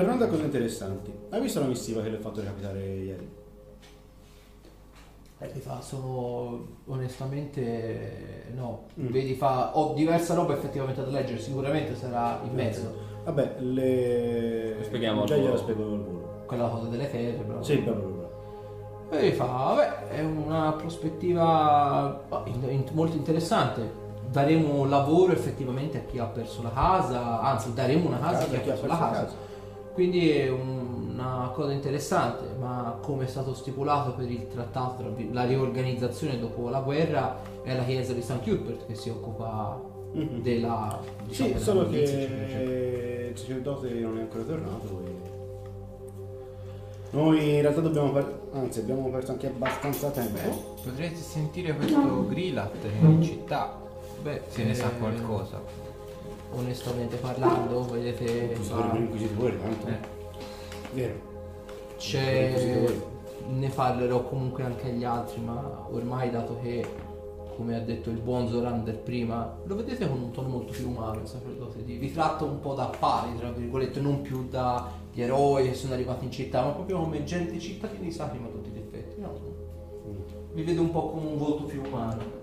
tornando a cose interessanti, hai visto la missiva che le ho fatto recapitare ieri? Eh, ti fa, sono onestamente no. Mm. Vedi, fa, ho diversa roba effettivamente da leggere, sicuramente sarà in mezzo. Vabbè, le... Spieghiamo al Già gliela volo. spiego al volo. Quella cosa delle terre, però. Sì, bravo, bravo. E fa, vabbè, è una prospettiva in- molto interessante. Daremo lavoro effettivamente a chi ha perso la casa, anzi daremo una casa a chi ha perso la casa. Quindi è un- una cosa interessante, ma come è stato stipulato per il trattato, la riorganizzazione dopo la guerra è la chiesa di St. Cuthbert che si occupa Mhm. della... diciamo, Sì, della solo milizia, eccetera, eccetera. che il sacerdote non è ancora tornato. e- Noi in realtà dobbiamo per... anzi abbiamo perso anche abbastanza tempo. Potrete sentire questo Grillat in città, Beh, se ne sa eh, qualcosa. Onestamente parlando, vedete... Questo ah, per l'inquisitore, tanto. Eh. Vero. C'è. Inquisitore. Ne parlerò comunque anche agli altri, ma ormai dato che, come ha detto il buon Zorander prima, lo vedete con un tono molto più umano il sacerdote di. Vi tratta un po' da pari, tra virgolette, non più da gli eroi che sono arrivati in città, ma proprio come gente cittadini sacri ma tutti gli effetti. No? Vi vede un po' come un volto più umano.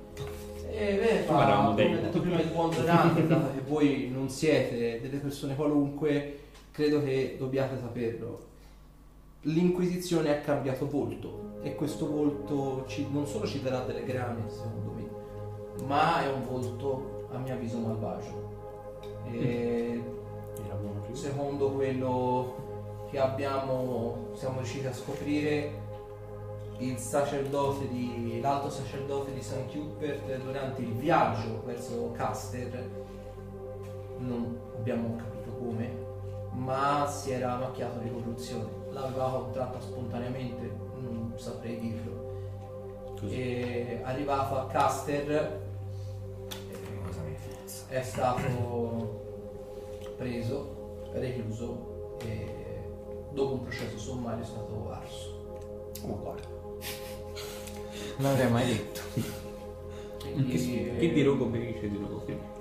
E beh, fa, Guarda, un come ha detto prima il buon Zorander, dato che voi non siete delle persone qualunque, credo che dobbiate saperlo. L'inquisizione ha cambiato volto e questo volto ci- non solo ci darà delle grane secondo me ma è un volto a mio avviso malvagio. E prima. secondo quello che abbiamo siamo riusciti a scoprire il sacerdote di l'alto sacerdote di St. Cuthbert durante il viaggio verso Caster non abbiamo capito come ma si era macchiato di corruzione l'aveva contratta spontaneamente non saprei dirlo e arrivato a Caster pensa? è stato preso, recluso e dopo un processo sommario è stato arso. Oh, guarda. Non l'avrei mai detto. Quindi, Chi, chi di rogo perisce di rogo finisce.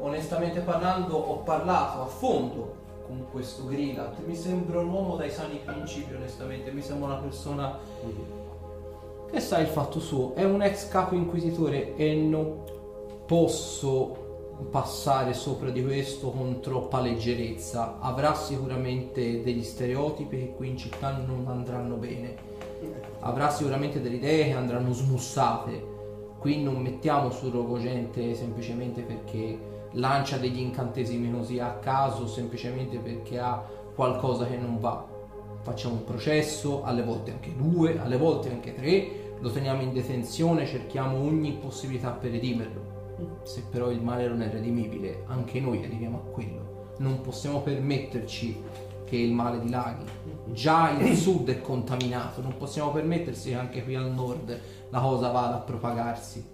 Onestamente parlando ho parlato a fondo con questo Grillat, mi sembra un uomo dai sani principi onestamente, mi sembra una persona che sa il fatto suo, è un ex capo inquisitore e non posso passare sopra di questo con troppa leggerezza, avrà sicuramente degli stereotipi che qui in città non andranno bene, avrà sicuramente delle idee che andranno smussate, qui non mettiamo sul rogo gente semplicemente perché lancia degli incantesimi così a caso, semplicemente perché ha qualcosa che non va. Facciamo un processo, alle volte anche due, alle volte anche tre, lo teniamo in detenzione, cerchiamo ogni possibilità per redimerlo. Se però il male non è redimibile, anche noi arriviamo a quello. Non possiamo permetterci che il male dilaghi. Già il sud è contaminato, non possiamo permettersi che anche qui al nord la cosa vada a propagarsi.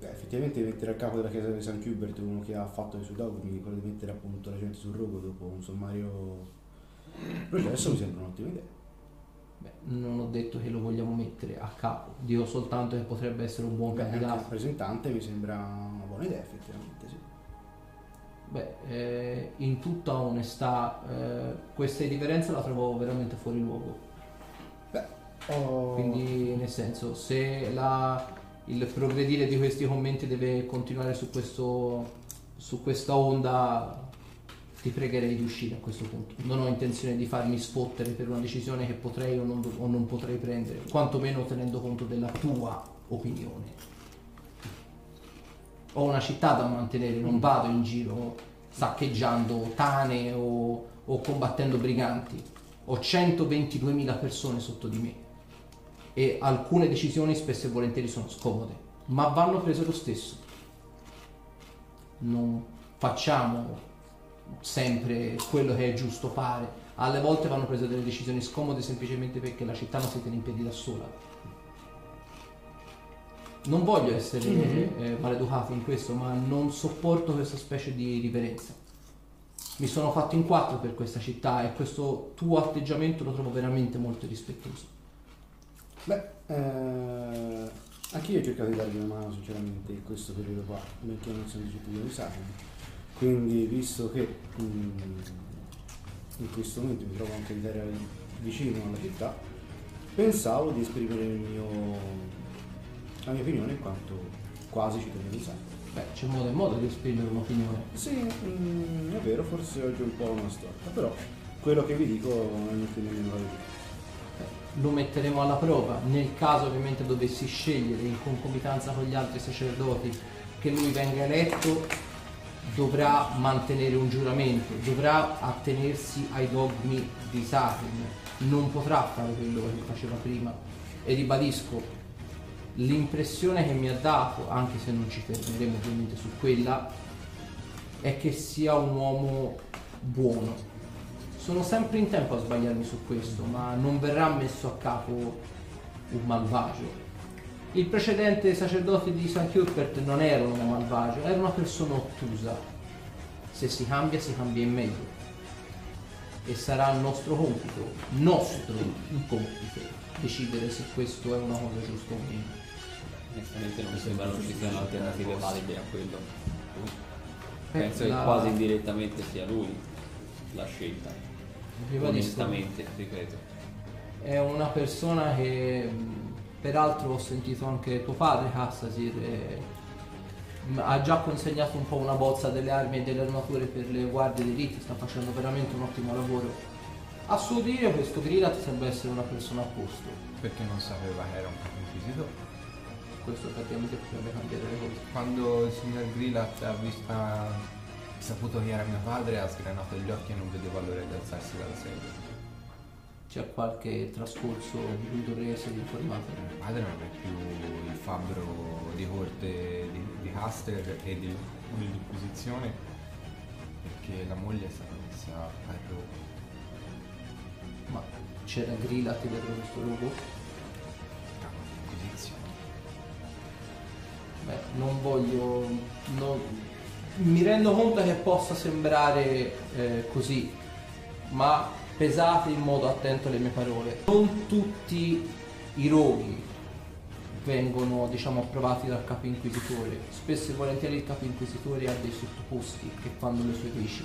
Beh, effettivamente mettere a capo della chiesa di San Hubert uno che ha fatto i suoi dogmi, quello di mettere appunto la gente sul rogo dopo un sommario processo mi sembra un'ottima idea. Beh, non ho detto che lo vogliamo mettere a capo, dico soltanto che potrebbe essere un buon Beh, anche candidato. rappresentante mi sembra una buona idea effettivamente, sì. Beh, eh, in tutta onestà, eh, questa differenza la trovo veramente fuori luogo. Beh, ho... Quindi, nel senso, se la- il progredire di questi commenti deve continuare su, questo, su questa onda, ti pregherei di uscire a questo punto. Non ho intenzione di farmi sfottere per una decisione che potrei o non, o non potrei prendere, quantomeno tenendo conto della tua opinione. Ho una città da mantenere, non vado in giro saccheggiando tane o, o combattendo briganti. Ho 122.000 persone sotto di me e alcune decisioni spesso e volentieri sono scomode, ma vanno prese lo stesso. Non facciamo sempre quello che è giusto fare, alle volte vanno prese delle decisioni scomode semplicemente perché la città non si tiene in piedi da sola. Non voglio essere eh, maleducato in questo, ma non sopporto questa specie di riverenza. Mi sono fatto in quattro per questa città e questo tuo atteggiamento lo trovo veramente molto rispettoso. Beh, eh, anche io ho cercato di dargli una mano sinceramente in questo periodo qua, perché non sono più di sacri. Quindi, visto che mm, in questo momento mi trovo anche in terra vicino alla città, pensavo di esprimere il mio, la mia opinione in quanto quasi cittadino di Sacco. Beh, c'è modo e modo di esprimere un'opinione. Sì, mm, è vero, forse oggi è un po' una storta, però quello che vi dico non è nemmeno la verità. Lo metteremo alla prova nel caso ovviamente dovessi scegliere in concomitanza con gli altri sacerdoti che lui venga eletto dovrà mantenere un giuramento, dovrà attenersi ai dogmi di Saturn, non potrà fare quello che faceva prima. E ribadisco, l'impressione che mi ha dato, anche se non ci fermeremo ovviamente su quella, è che sia un uomo buono. Sono sempre in tempo a sbagliarmi su questo, ma non verrà messo a capo un malvagio. Il precedente sacerdote di St. Cuthbert non era un malvagio, era una persona ottusa. Se si cambia, si cambia in meglio. E sarà il nostro compito, nostro compito, decidere se questo è una cosa giusta o meno. Onestamente non mi sembrano ci siano alternative valide a quello. Eh, Penso la- che quasi indirettamente sia lui la scelta. Onestamente, ripeto. È una persona che peraltro ho sentito anche tuo padre, Cassasir, e, mh, ha già consegnato un po' una bozza delle armi e delle armature per le guardie d'elite, sta facendo veramente un ottimo lavoro. A suo dire questo Grillat sembra essere una persona a posto, Perché non sapeva che era un inquisitore. Questo effettivamente potrebbe cambiare le cose. Quando il signor Grillat ha, vis- ha saputo che era mio padre, ha sgranato gli occhi e non vedeva l'ora di alzarsi dalla sedia. C'è qualche trascorso di dovrei essere informato. Mio padre non è più il fabbro di corte di, di Caster e di, dell'Inquisizione perché la moglie è stata messa a rogo. Ma c'era Grillat dietro questo luogo? Capo dell'Inquisizione. Beh, non voglio. non- Mi rendo conto che possa sembrare eh, così, ma pesate in modo attento le mie parole. Non tutti i roghi vengono, diciamo, approvati dal capo inquisitore. Spesso e volentieri il capo inquisitore ha dei sottoposti che fanno le sue peci.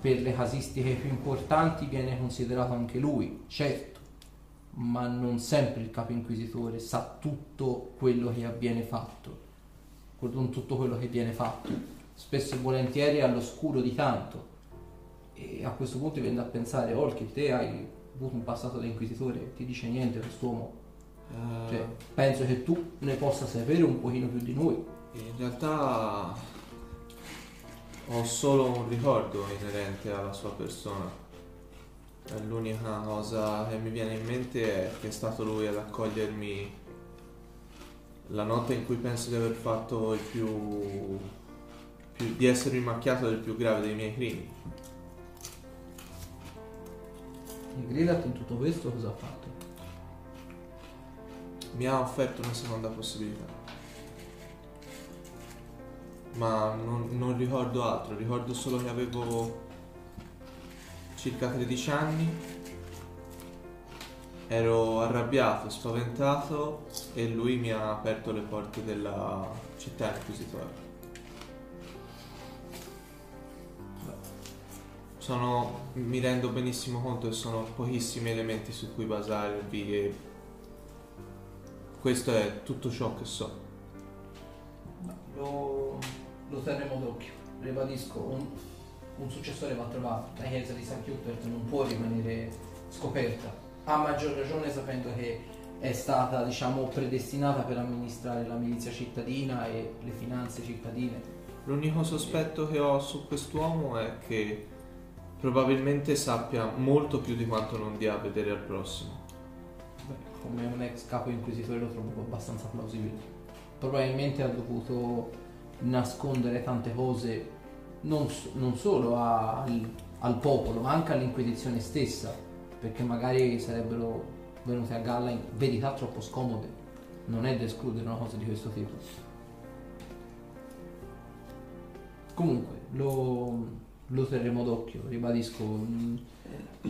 Per le casistiche più importanti viene considerato anche lui, certo, ma non sempre il capo inquisitore sa tutto quello che avviene fatto, con tutto quello che viene fatto. Spesso e volentieri è all'oscuro di tanto. E a questo punto viene da pensare, Olki, te hai avuto un passato da inquisitore, ti dice niente quest'uomo. Eh, Cioè, penso che tu ne possa sapere un pochino più di noi. in realtà ho solo un ricordo inerente alla sua persona. E L'unica cosa che mi viene in mente è che è stato lui ad accogliermi la notte in cui penso di aver fatto il più, più di essermi macchiato del più grave dei miei crimini. Il Grillat in tutto questo cosa ha fatto? mi ha offerto una seconda possibilità. Ma non, non ricordo altro, ricordo solo che avevo circa 13 anni, ero arrabbiato, spaventato e lui mi ha aperto le porte della città inquisitoria. Sono, mi rendo benissimo conto che sono pochissimi elementi su cui basarvi e questo è tutto ciò che so. Lo, lo terremo d'occhio. Ribadisco, un successore va trovato. La chiesa di St. Cuthbert non può rimanere scoperta. A maggior ragione sapendo che è stata, diciamo, predestinata per amministrare la milizia cittadina e le finanze cittadine. L'unico sospetto che ho su quest'uomo è che probabilmente sappia molto più di quanto non dia a vedere al prossimo. Beh, come un ex capo inquisitore lo trovo abbastanza plausibile. Probabilmente ha dovuto nascondere tante cose non, non solo a- al, al popolo, ma anche all'inquisizione stessa, perché magari sarebbero venute a galla in verità troppo scomode. Non è da escludere una cosa di questo tipo. Comunque, lo, lo terremo d'occhio, ribadisco. mm,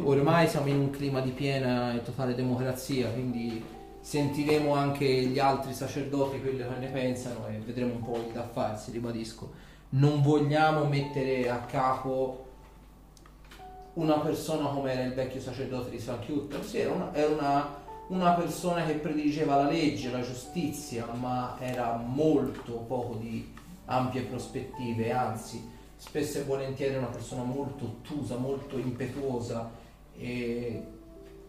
Ormai siamo in un clima di piena e totale democrazia, quindi sentiremo anche gli altri sacerdoti quello che ne pensano e vedremo un po' il da farsi, ribadisco. Non vogliamo mettere a capo una persona come era il vecchio sacerdote di San Chiuto, sì, era, una, era una, una persona che prediligeva la legge, la giustizia, ma era molto poco di ampie prospettive, anzi spesso e volentieri una persona molto ottusa, molto impetuosa e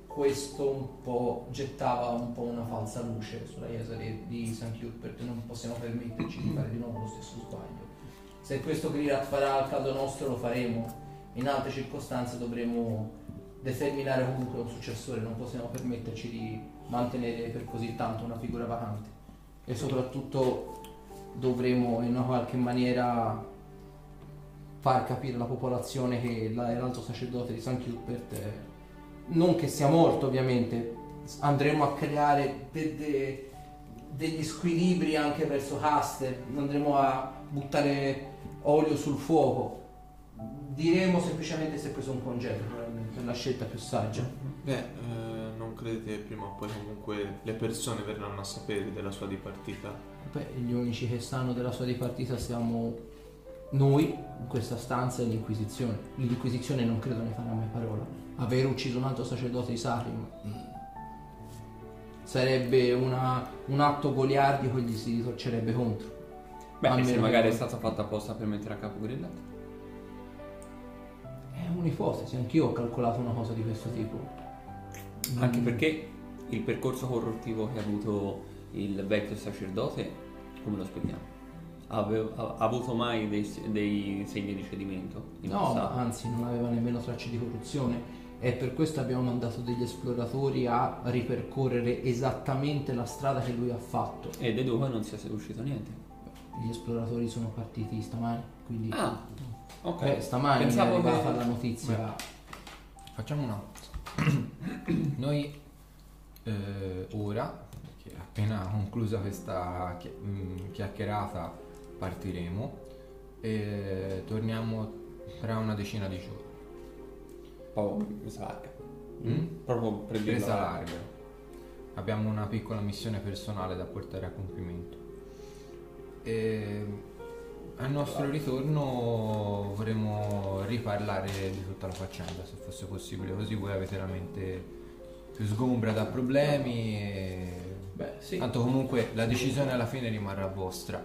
questo un po' gettava un po' una falsa luce sulla chiesa di, di San Cuthbert non possiamo permetterci di fare di nuovo lo stesso sbaglio. Se questo Grirat farà al caso nostro lo faremo, in altre circostanze dovremo determinare comunque un successore, non possiamo permetterci di mantenere per così tanto una figura vacante. E soprattutto dovremo in una qualche maniera far capire alla popolazione che l'alto sacerdote di San Cuthbert non che sia morto ovviamente, andremo a creare de- de- degli squilibri anche verso Caster, andremo a buttare olio sul fuoco. Diremo semplicemente se è preso un congedo, probabilmente è la scelta più saggia. Beh, eh, non credete prima o poi comunque le persone verranno a sapere della sua dipartita? Beh, gli unici che sanno della sua dipartita siamo noi in questa stanza e l'Inquisizione. L'Inquisizione non credo ne farà mai parola aver ucciso un altro sacerdote di Sarim sarebbe una, un atto goliardico e gli si ritorcerebbe contro. Beh, se magari è stato fatto apposta per mettere a capo Grillet. È un'ipotesi, anch'io ho calcolato una cosa di questo tipo. Anche mm. perché il percorso corruttivo che ha avuto il vecchio sacerdote, come lo spieghiamo? Ha, ha, avuto mai dei, dei, segni di cedimento? no, anzi non aveva nemmeno tracce di corruzione e per questo abbiamo mandato degli esploratori a ripercorrere esattamente la strada che lui ha fatto. E dei due non si è uscito niente. Gli esploratori sono partiti stamani, quindi... Ah, ok. Eh, stamani Pensavo è arrivata che... la notizia. Beh. Facciamo una Noi eh, ora, appena conclusa questa mm, chiacchierata, partiremo e torniamo tra una decina di giorni po' presa larga. Mm? Proprio per presa larga. Abbiamo una piccola missione personale da portare a compimento. E al nostro ritorno vorremmo riparlare di tutta la faccenda, se fosse possibile, così voi avete la mente più sgombra da problemi. E... Beh, sì. Tanto comunque la decisione alla fine rimarrà vostra.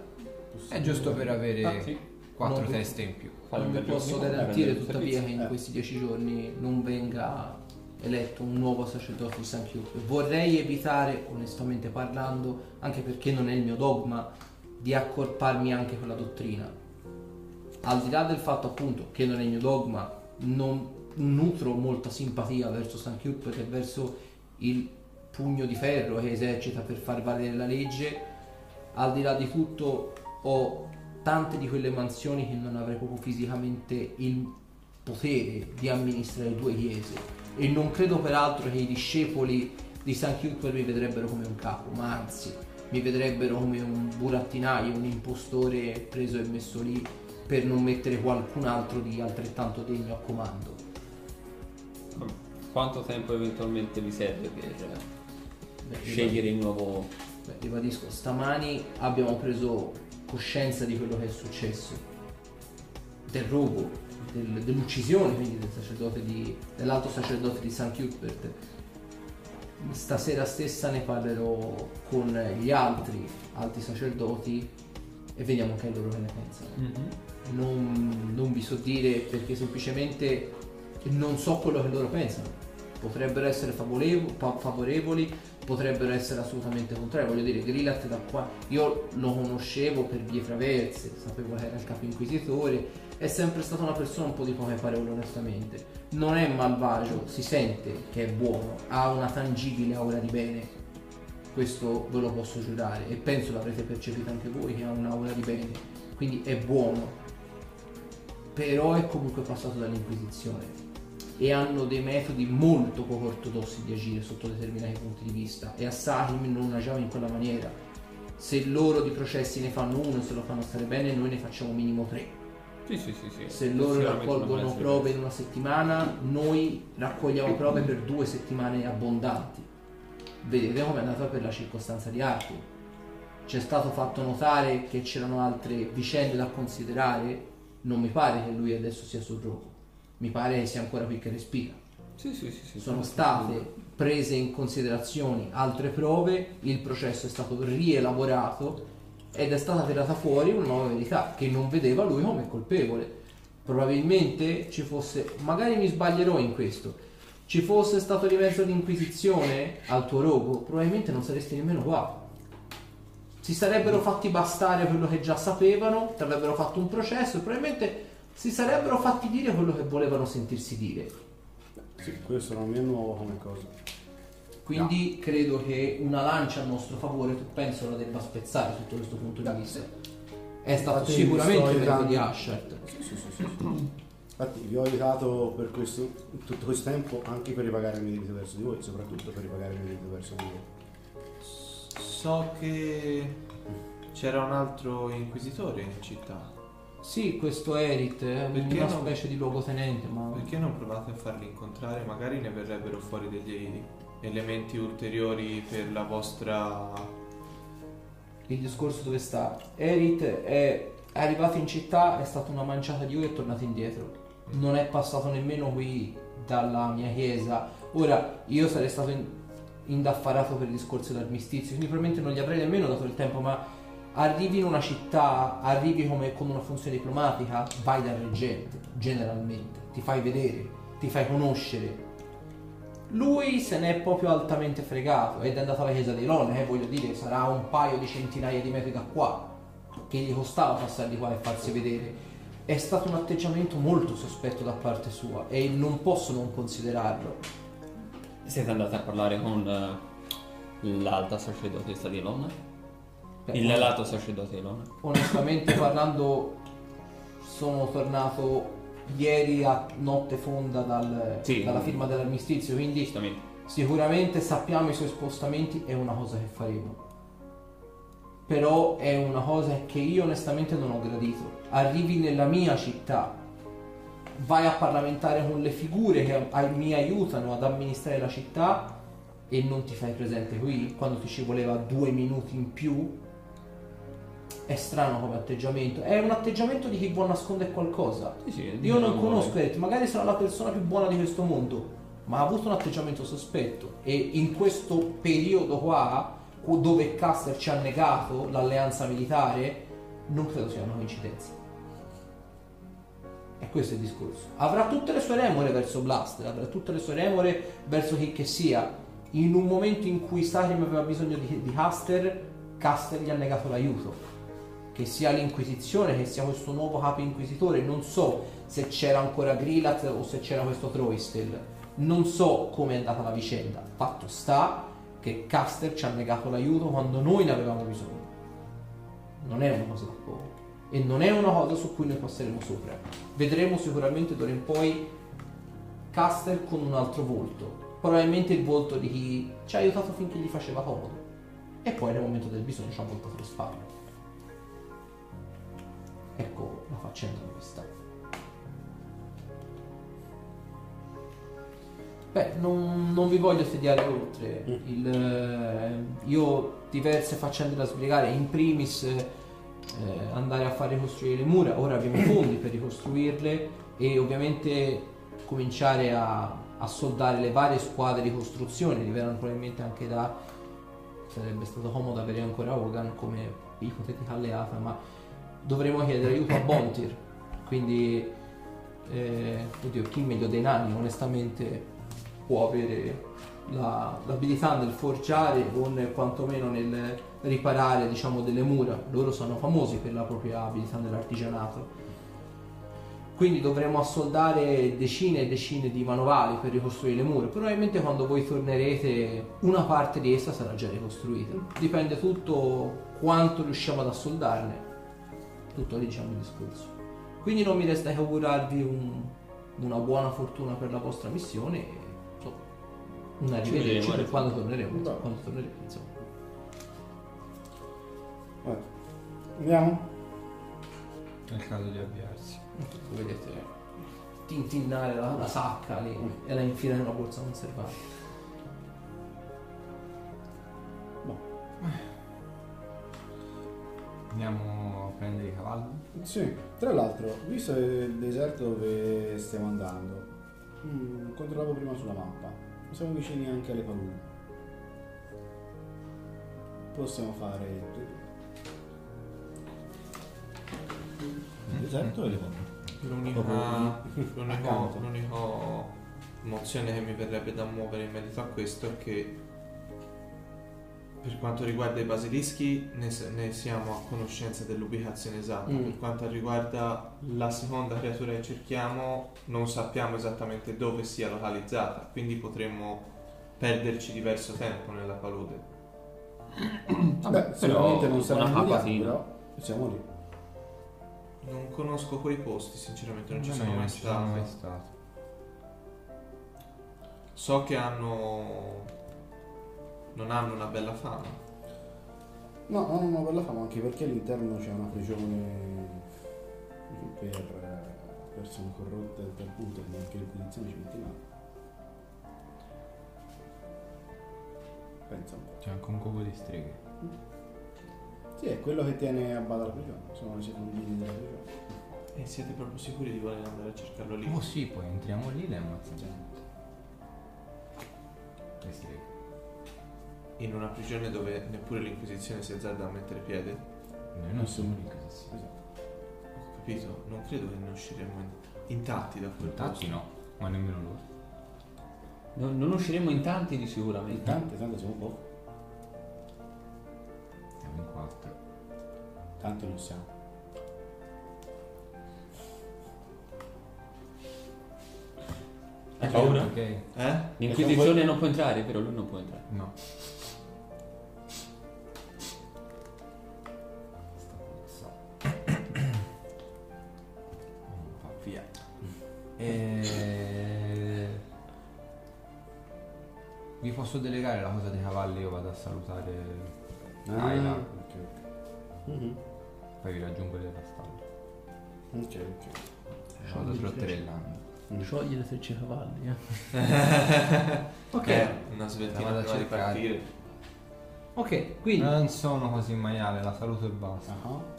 È giusto per avere ah, sì. quattro non teste in più. Non vi posso garantire tuttavia che in questi dieci giorni non venga eletto un nuovo sacerdote di San Chiuso. Vorrei evitare, onestamente parlando, anche perché non è il mio dogma, di accorparmi anche con la dottrina. Al di là del fatto appunto che non è il mio dogma, non nutro molta simpatia verso San Chiuso e verso il pugno di ferro che esercita per far valere la legge. Al di là di tutto ho tante di quelle mansioni che non avrei proprio fisicamente il potere di amministrare due chiese e non credo peraltro che i discepoli di San Chiunque mi vedrebbero come un capo, ma anzi mi vedrebbero come un burattinaio, un impostore preso e messo lì per non mettere qualcun altro di altrettanto degno a comando. Quanto tempo eventualmente vi serve per Beh, scegliere il nuovo... Beh, ribadisco, stamani abbiamo preso coscienza di quello che è successo, del rogo, del, dell'uccisione quindi del sacerdote di, dell'alto sacerdote di San Cuthbert. Stasera stessa ne parlerò con gli altri alti sacerdoti e vediamo che loro che ne pensano. Mm-hmm. Non, non vi so dire perché semplicemente non so quello che loro pensano. Potrebbero essere favorevoli, potrebbero essere assolutamente contrari. Voglio dire, Grillat da qua, io lo conoscevo per vie traverse, sapevo che era il capo inquisitore, è sempre stata una persona un po' di come parole onestamente. Non è malvagio, si sente che è buono, ha una tangibile aura di bene, questo ve lo posso giurare e penso l'avrete percepito anche voi che ha un'aura di bene, quindi è buono, però è comunque passato dall'inquisizione e hanno dei metodi molto poco ortodossi di agire sotto determinati punti di vista. E a Sahim non agiamo in quella maniera. Se loro di processi ne fanno uno se lo fanno stare bene noi ne facciamo minimo tre sì, sì, sì, sì. se loro raccolgono prove in una settimana noi raccogliamo prove per due settimane abbondanti vedete come è andata per la circostanza di Arthur c'è stato fatto notare che c'erano altre vicende da considerare non mi pare che lui adesso sia sul gioco mi pare sia ancora qui che respira. Sì, sì, sì. sì Sono state prese in considerazione altre prove, il processo è stato rielaborato ed è stata tirata fuori una nuova verità che non vedeva lui come colpevole. Probabilmente ci fosse, magari mi sbaglierò in questo, ci fosse stato di l'inquisizione al tuo rogo, probabilmente non saresti nemmeno qua. Si sarebbero fatti bastare quello che già sapevano, ti avrebbero fatto un processo probabilmente si sarebbero fatti dire quello che volevano sentirsi dire. Sì, questo non è nuovo come cosa. Quindi credo che una lancia a nostro favore tu penso la debba spezzare sotto questo punto di vista. È stato Infatti, sicuramente merito aiutando. di Ashert. Sì, sì, sì, sì, sì. Infatti vi ho aiutato per questo, tutto questo tempo anche per ripagare il mio debito verso di voi, soprattutto per ripagare il mio debito verso di voi. So che c'era un altro inquisitore in città. Sì, questo Erit è Perché una no? specie di luogotenente, ma Perché non provate a farli incontrare? Magari ne verrebbero fuori degli elementi ulteriori per la vostra... il discorso dove sta? Erit è arrivato in città, è stata una manciata di ore e è tornato indietro. Non è passato nemmeno qui dalla mia chiesa. Ora, io sarei stato in- indaffarato per il discorso dell'armistizio, quindi probabilmente non gli avrei nemmeno dato il tempo, ma arrivi in una città, arrivi come con una funzione diplomatica, vai dal reggente, generalmente, ti fai vedere, ti fai conoscere. Lui se n'è proprio altamente fregato ed è andato alla chiesa dei Lon, eh, voglio dire, sarà un paio di centinaia di metri da qua, che gli costava passare di qua e farsi vedere. È stato un atteggiamento molto sospetto da parte sua e non posso non considerarlo. Siete andati a parlare con eh, l'alta sacerdotessa di Lona? Beh, Il lato sacerdote di Lona? onestamente parlando sono tornato ieri a notte fonda dal- Sì. dalla firma dell'armistizio quindi Giustamente. sicuramente sappiamo i suoi spostamenti è una cosa che faremo però è una cosa che io onestamente non ho gradito arrivi nella mia città vai a parlamentare con le figure che mi aiutano ad amministrare la città e non ti fai presente qui quando ti ci voleva due minuti in più è strano come atteggiamento è un atteggiamento di chi vuole nascondere qualcosa Sì, sì, io non diciamo- conosco Eric, magari sarà la persona più buona di questo mondo, ma ha avuto un atteggiamento sospetto e in questo periodo qua, dove Caster ci ha negato l'alleanza militare, non credo sia una coincidenza. E questo è il discorso. Avrà tutte le sue remore verso Blaster, avrà tutte le sue remore verso chi che sia. In un momento in cui Sarim aveva bisogno di, di Caster, Caster gli ha negato l'aiuto che sia l'Inquisizione, che sia questo nuovo capo inquisitore, non so se c'era ancora Grilat o se c'era questo Troistel, non so come è andata la vicenda. Fatto sta che Caster ci ha negato l'aiuto quando noi ne avevamo bisogno. Non è una cosa da poco e non è una cosa su cui noi passeremo sopra. Vedremo sicuramente d'ora in poi Caster con un altro volto, probabilmente il volto di chi ci ha aiutato finché gli faceva comodo e poi nel momento del bisogno ci ha voltato le spalle. Ecco la faccenda dove sta. Beh, non, non vi voglio tediare oltre. Il, eh, io diverse faccende da spiegare, in primis eh, andare a far ricostruire le mura, ora abbiamo fondi per ricostruirle e ovviamente cominciare a, a soldare le varie squadre di costruzione, arriveranno probabilmente anche da... sarebbe stato comodo avere ancora Hogan come ipotetica alleata, ma dovremo chiedere aiuto a Bontir. Quindi, eh, oddio, chi meglio dei nani, onestamente, può avere la- l'abilità nel forgiare o nel, quantomeno nel riparare, diciamo, delle mura. Loro sono famosi per la propria abilità nell'artigianato. Quindi dovremo assoldare decine e decine di manovali per ricostruire le mura. Probabilmente quando voi tornerete una parte di essa sarà già ricostruita. Dipende tutto quanto riusciamo ad assoldarne. Tutto lì diciamo il discorso. Quindi non mi resta che augurarvi un- una buona fortuna per la vostra missione e insomma, un arrivederci per quando torneremo. Bravo. Quando torneremo, insomma. Vabbè. Andiamo? È il caso di avviarsi. Vedete tintinnare la, la sacca lì e la infila nella borsa conservata. Andiamo prendere i cavalli? Sì, tra l'altro, visto il deserto dove stiamo andando, mm, controllavo prima sulla mappa, siamo vicini anche alle paludi. Possiamo fare il deserto e le paludi. L'unica, l'unico mozione che mi verrebbe da muovere in merito a questo è che per quanto riguarda i basilischi ne, ne siamo a conoscenza dell'ubicazione esatta, Mm. per quanto riguarda la seconda creatura che cerchiamo non sappiamo esattamente dove sia localizzata, quindi potremmo perderci diverso tempo nella palude. Beh, sicuramente non sarà una però siamo lì. Non conosco quei posti, sinceramente non ci No, sono mai non ci sono mai stato. stato. So che hanno non hanno una bella fama. No, non una bella fama, anche perché all'interno c'è una prigione per persone corrotte a tal punto che neanche l'inquisizione ci mette mano. Pensa un po'. C'è anche un covo di streghe. Sì, è quello che tiene a bada la prigione, sono i secondini della prigione. E siete proprio sicuri di voler andare a cercarlo lì? Oh sì, poi entriamo lì e le ammazziamo. In una prigione dove neppure l'Inquisizione si azzarda a mettere piede? Noi non siamo l'inquisizione. Esatto. Ho capito, non credo che ne usciremo in- intatti da quel Infatti posto. no, ma nemmeno loro. Non, non usciremo in tanti di In sicuramente. tante, tante siamo pochi, Siamo in quattro. tanti non siamo. Hai paura? Ok. Eh? L'Inquisizione non può entrare, però lui non può entrare. No. Posso delegare la cosa dei cavalli, io vado a salutare Ah, Ayla, ok. Mhm. poi vi raggiungo della stalla. Ok, ok. Vado trotterellando. Sciogli le frecce cavalli, eh. ok. Ok, una sveltina La vado a prima di cercare. partire. ok, quindi Non sono così maiale, la saluto e basta. Ah.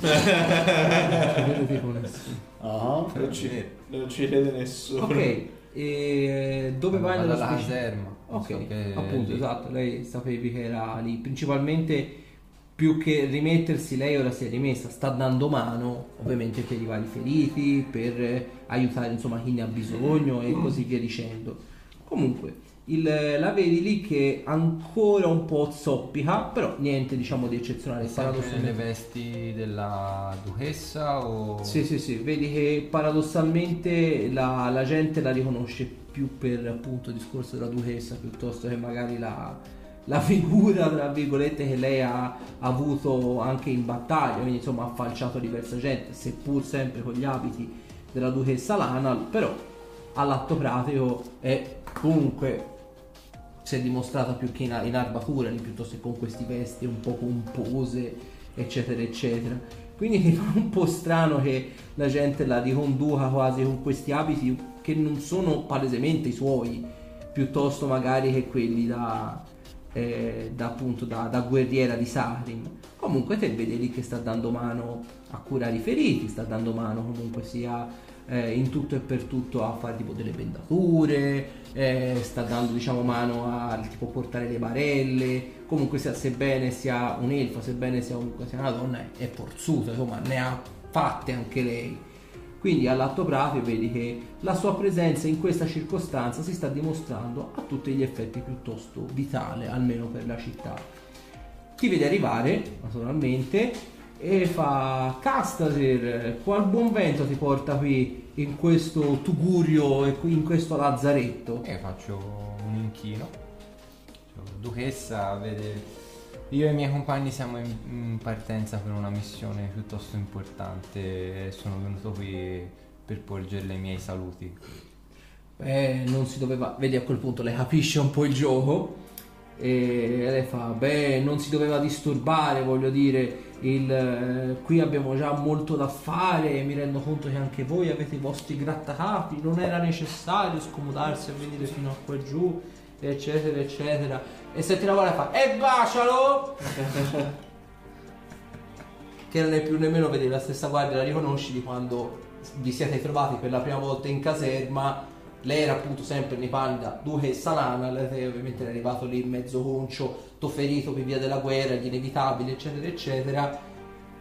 vedo che con nessuno. Ah. Non ci, non ci crede nessuno. Ok, e dove vai nello specifico? caserma. non Ok, so che- appunto, esatto, lei sapevi che era lì, principalmente più che rimettersi, lei ora si è rimessa, sta dando mano, ovviamente per i vari feriti, per eh, aiutare insomma chi ne ha bisogno e così via dicendo. Comunque, il- la vedi lì che ancora un po' zoppica, però niente diciamo di eccezionale. Nelle paradossalmente- vesti della duchessa o... Sì, sì, sì, vedi che paradossalmente la, la gente la riconosce più per appunto il discorso della duchessa piuttosto che magari la, la figura, tra virgolette, che lei ha avuto anche in battaglia, quindi insomma ha falciato diversa gente, seppur sempre con gli abiti della duchessa Lana, però all'atto pratico è comunque si è dimostrata più che in, in armatura piuttosto che con questi vesti un po' pompose, eccetera, eccetera. Quindi mi fa un po' strano che la gente la riconduca quasi con questi abiti che non sono palesemente i suoi, piuttosto magari che quelli da, eh, da appunto da, da guerriera di Sarim. Comunque te vedi lì che sta dando mano a curare i feriti, sta dando mano comunque sia eh, in tutto e per tutto a fare tipo delle bendature, eh, sta dando diciamo mano a tipo portare le barelle, comunque sia, sebbene sia un'elfa, sebbene sia comunque sia una donna, è, è forzuta, insomma ne ha fatte anche lei. Quindi all'atto pratico vedi che la sua presenza in questa circostanza si sta dimostrando a tutti gli effetti piuttosto vitale, almeno per la città. Ti vede arrivare, naturalmente, e fa Castaser, qual buon vento ti porta qui in questo tugurio e qui in questo lazzaretto? E faccio un inchino. Duchessa, vede... Io e i miei compagni siamo in, in partenza per una missione piuttosto importante e sono venuto qui per porgerle i miei saluti. Beh, non si doveva. Vedi a quel punto lei capisce un po' il gioco. E lei fa: Beh, non si doveva disturbare, voglio dire. Il, eh, qui abbiamo già molto da fare. Mi rendo conto che anche voi avete i vostri grattacapi. Non era necessario scomodarsi a venire fino a qua giù, eccetera, eccetera. E se ti lavora fa: E bacialo! che non è più nemmeno vedi la stessa guardia, la riconosci di quando vi siete trovati per la prima volta in caserma. Lei era appunto sempre nei panni da Duche Salana, lei ovviamente è arrivato lì mezzo concio, ferito per via della guerra, gli inevitabili, eccetera, eccetera.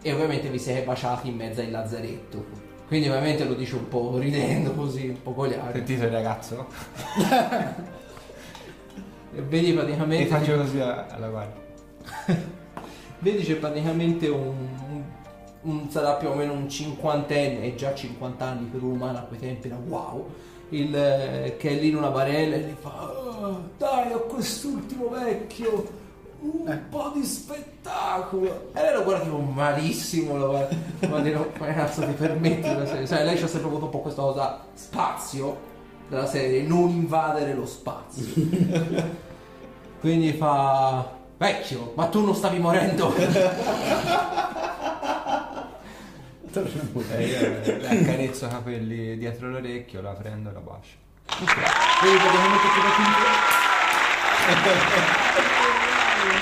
E ovviamente vi siete baciati in mezzo al lazzaretto. Quindi ovviamente lo dice un po' ridendo così, un po' goliardo. Sentite ragazzo? E vedi E praticamente... faccio così alla guardia. Vedi c'è praticamente un, un- un- sarà più o meno un cinquantenne, e già 50 anni per un umano a quei tempi era wow, il, eh, che è lì in una barella e gli fa "Ah, dai a quest'ultimo vecchio un po' di spettacolo. E lei lo guarda tipo malissimo lo guarda ma dire, come cazzo ti permetti di essere-" sai, lei c'ha sempre avuto un po' questa cosa spazio della serie non invadere lo spazio. Quindi fa vecchio ma tu non stavi morendo E io le accarezzo i capelli dietro l'orecchio, la prendo e la bacio. Vedi praticamente che da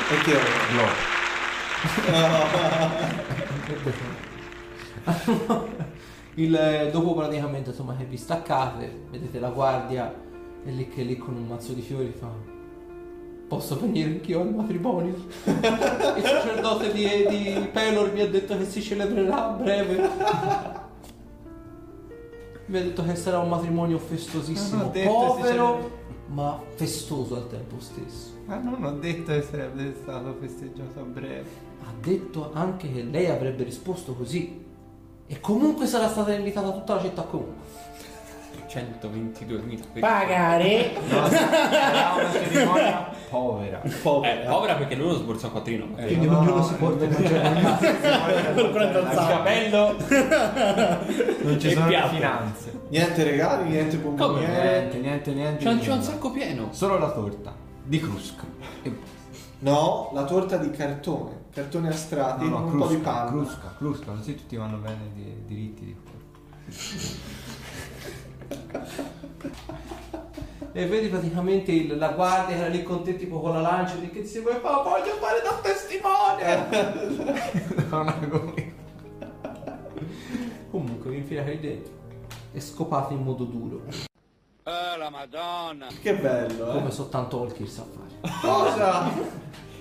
E chi è? Glow. il, dopo praticamente insomma che vi staccate, vedete la guardia è lì che è lì con un mazzo di fiori fa Posso venire anch'io al matrimonio? Il sacerdote di, di Pelor mi ha detto che si celebrerà a breve. Mi ha detto che sarà un matrimonio festosissimo, detto povero ma festoso al tempo stesso. Ma non ho detto che sarebbe stato festeggiato a breve. Ha detto anche che lei avrebbe risposto così. E comunque sarà stata invitata tutta la città comunque. 122.000 Pagare! No, sarà una cerimonia povera. Eh, povera perché lui lo sborsa a quattrino. Eh, Quindi no, ognuno no, si porta in no, mangiare. Il capello Non ci sono piatto. finanze. Niente regali, niente bomboniere. Niente, niente, niente. c'è un, c'è un sacco pieno. Solo la torta di crusca. No, la torta di cartone. Cartone astratti, no, no, un crusca, po' di panna. crusca, crusca, così tutti vanno bene di diritti di fuori. E vedi praticamente il- la guardia che era lì con te tipo con la lancia di che si vuoi fare, voglio fare da testimone. Comunque vi infilate lì dentro e scopate in modo duro. Che bello, eh. Come soltanto Tolkien sa fare. Cosa?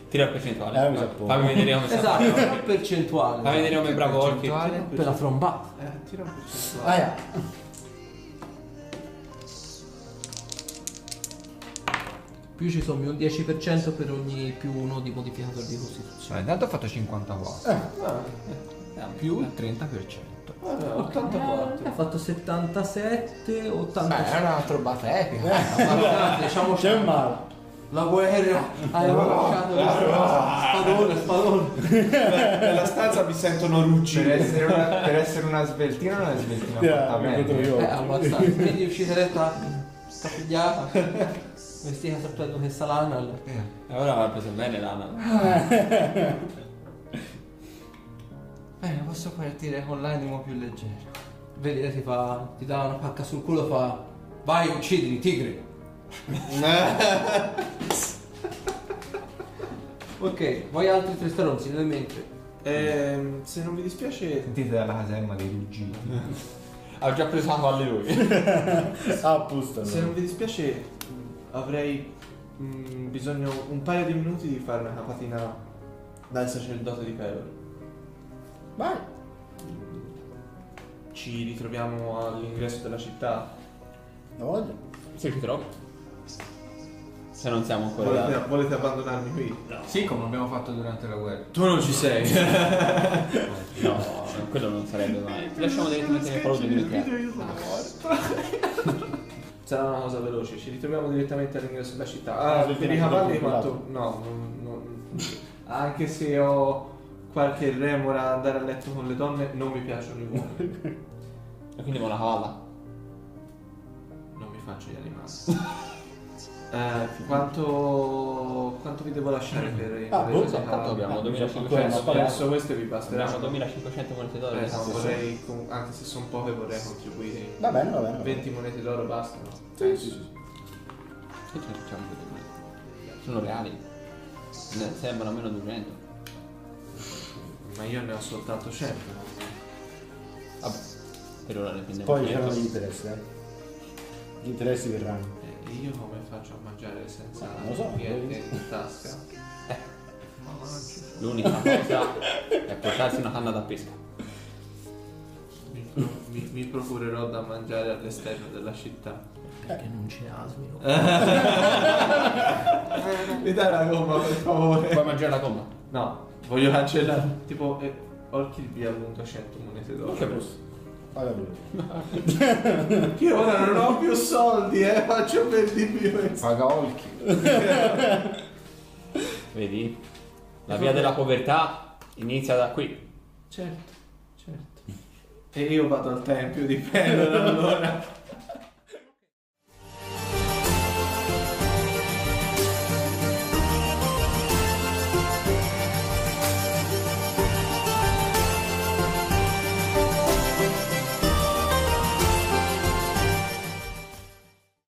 Tira la percentuale. Eh, sa. Fammi vedere come. Esatto, una percentuale. Fammi vedere come è bravo. Percentuale? Per la trombata. Eh, tira un percentuale. Ah, yeah. Più ci sommi un 10% per ogni più uno di modificatore di costituzione. Intanto ho fatto 54. Ah, Più il 30%. ah, 84. Ha fatto 77, Beh, 85. è una trovata epica. Guardate, diciamo C'è un male. la guerra hai rovesciato spadone, spadone. Nella stanza mi sentono Per ruggire. essere, una, per essere una sveltina, non è sveltina Yeah, fatta bene. Eh, abbastanza. Quindi uscite detta scapigliata, vestita da questa lana. Eh. E ora l'ha preso bene Lana. Bene, posso partire con l'animo più leggero. Vedi, lei ti fa, ti dà una pacca sul culo, fa vai uccidili, tigri. Ok, vuoi altri tre stronzi nel mentre? Ehm, se non vi dispiace, Sentite dalla caserma dei ruggiti. Ha già preso la valle lui. Ah, pusta. se non vi dispiace, avrei mh, bisogno un paio di minuti di fare una capatina dal sacerdote di Pelor. Vai. Ci ritroviamo all'ingresso della città. La voglia. Se ci trovi. Se non siamo ancora Volete, là. volete abbandonarmi qui? Sì, come abbiamo fatto durante la guerra. Tu non ci sei. No, quello non sarebbe mai. Ti lasciamo direttamente nel palo di minuti. Sarà una cosa veloce, ci ritroviamo direttamente all'ingresso della città. Ah, Ah, sì, per i cavalli quanto... No, non- non- anche se ho qualche remora a andare a letto con le donne, non mi piacciono i uomini. E quindi con la cavalla. Non mi faccio gli animali. Eh, quanto, quanto vi devo lasciare per Ah, boh, i Tanto abbiamo Ah, 2500 Adesso queste vi basteranno. Abbiamo 2500 monete d'oro. Eh, sì. vorrei, com- anche se sono poche, vorrei contribuire. Va bene, va bene. va bene. 20 monete d'oro bastano. Sì, sì, sì. Che ce ne facciamo monete? Sono reali. Ne sembrano meno 200. Ma io ne ho soltanto 100. Vabbè, per ora ne prendiamo Poi 100. c'erano gli interessi, eh. Gli interessi verranno. E io come faccio a mangiare senza lo so, niente in tasca? Mangio. L'unica cosa è portarsi una canna da pesca. Mi, mi- mi procurerò da mangiare all'esterno della città. Perché non c'è asino. Mi dai la gomma per favore? Puoi mangiare la gomma? No, voglio cancellare. Tipo, eh, Orchid via appunto 100 monete d'oro. Che posso? Paga lui. Io ora non ho più soldi, eh, faccio per di più. Paga Olchi. Vedi? La via della povertà inizia da qui. Certo, certo. E io vado al tempio di Pendor allora.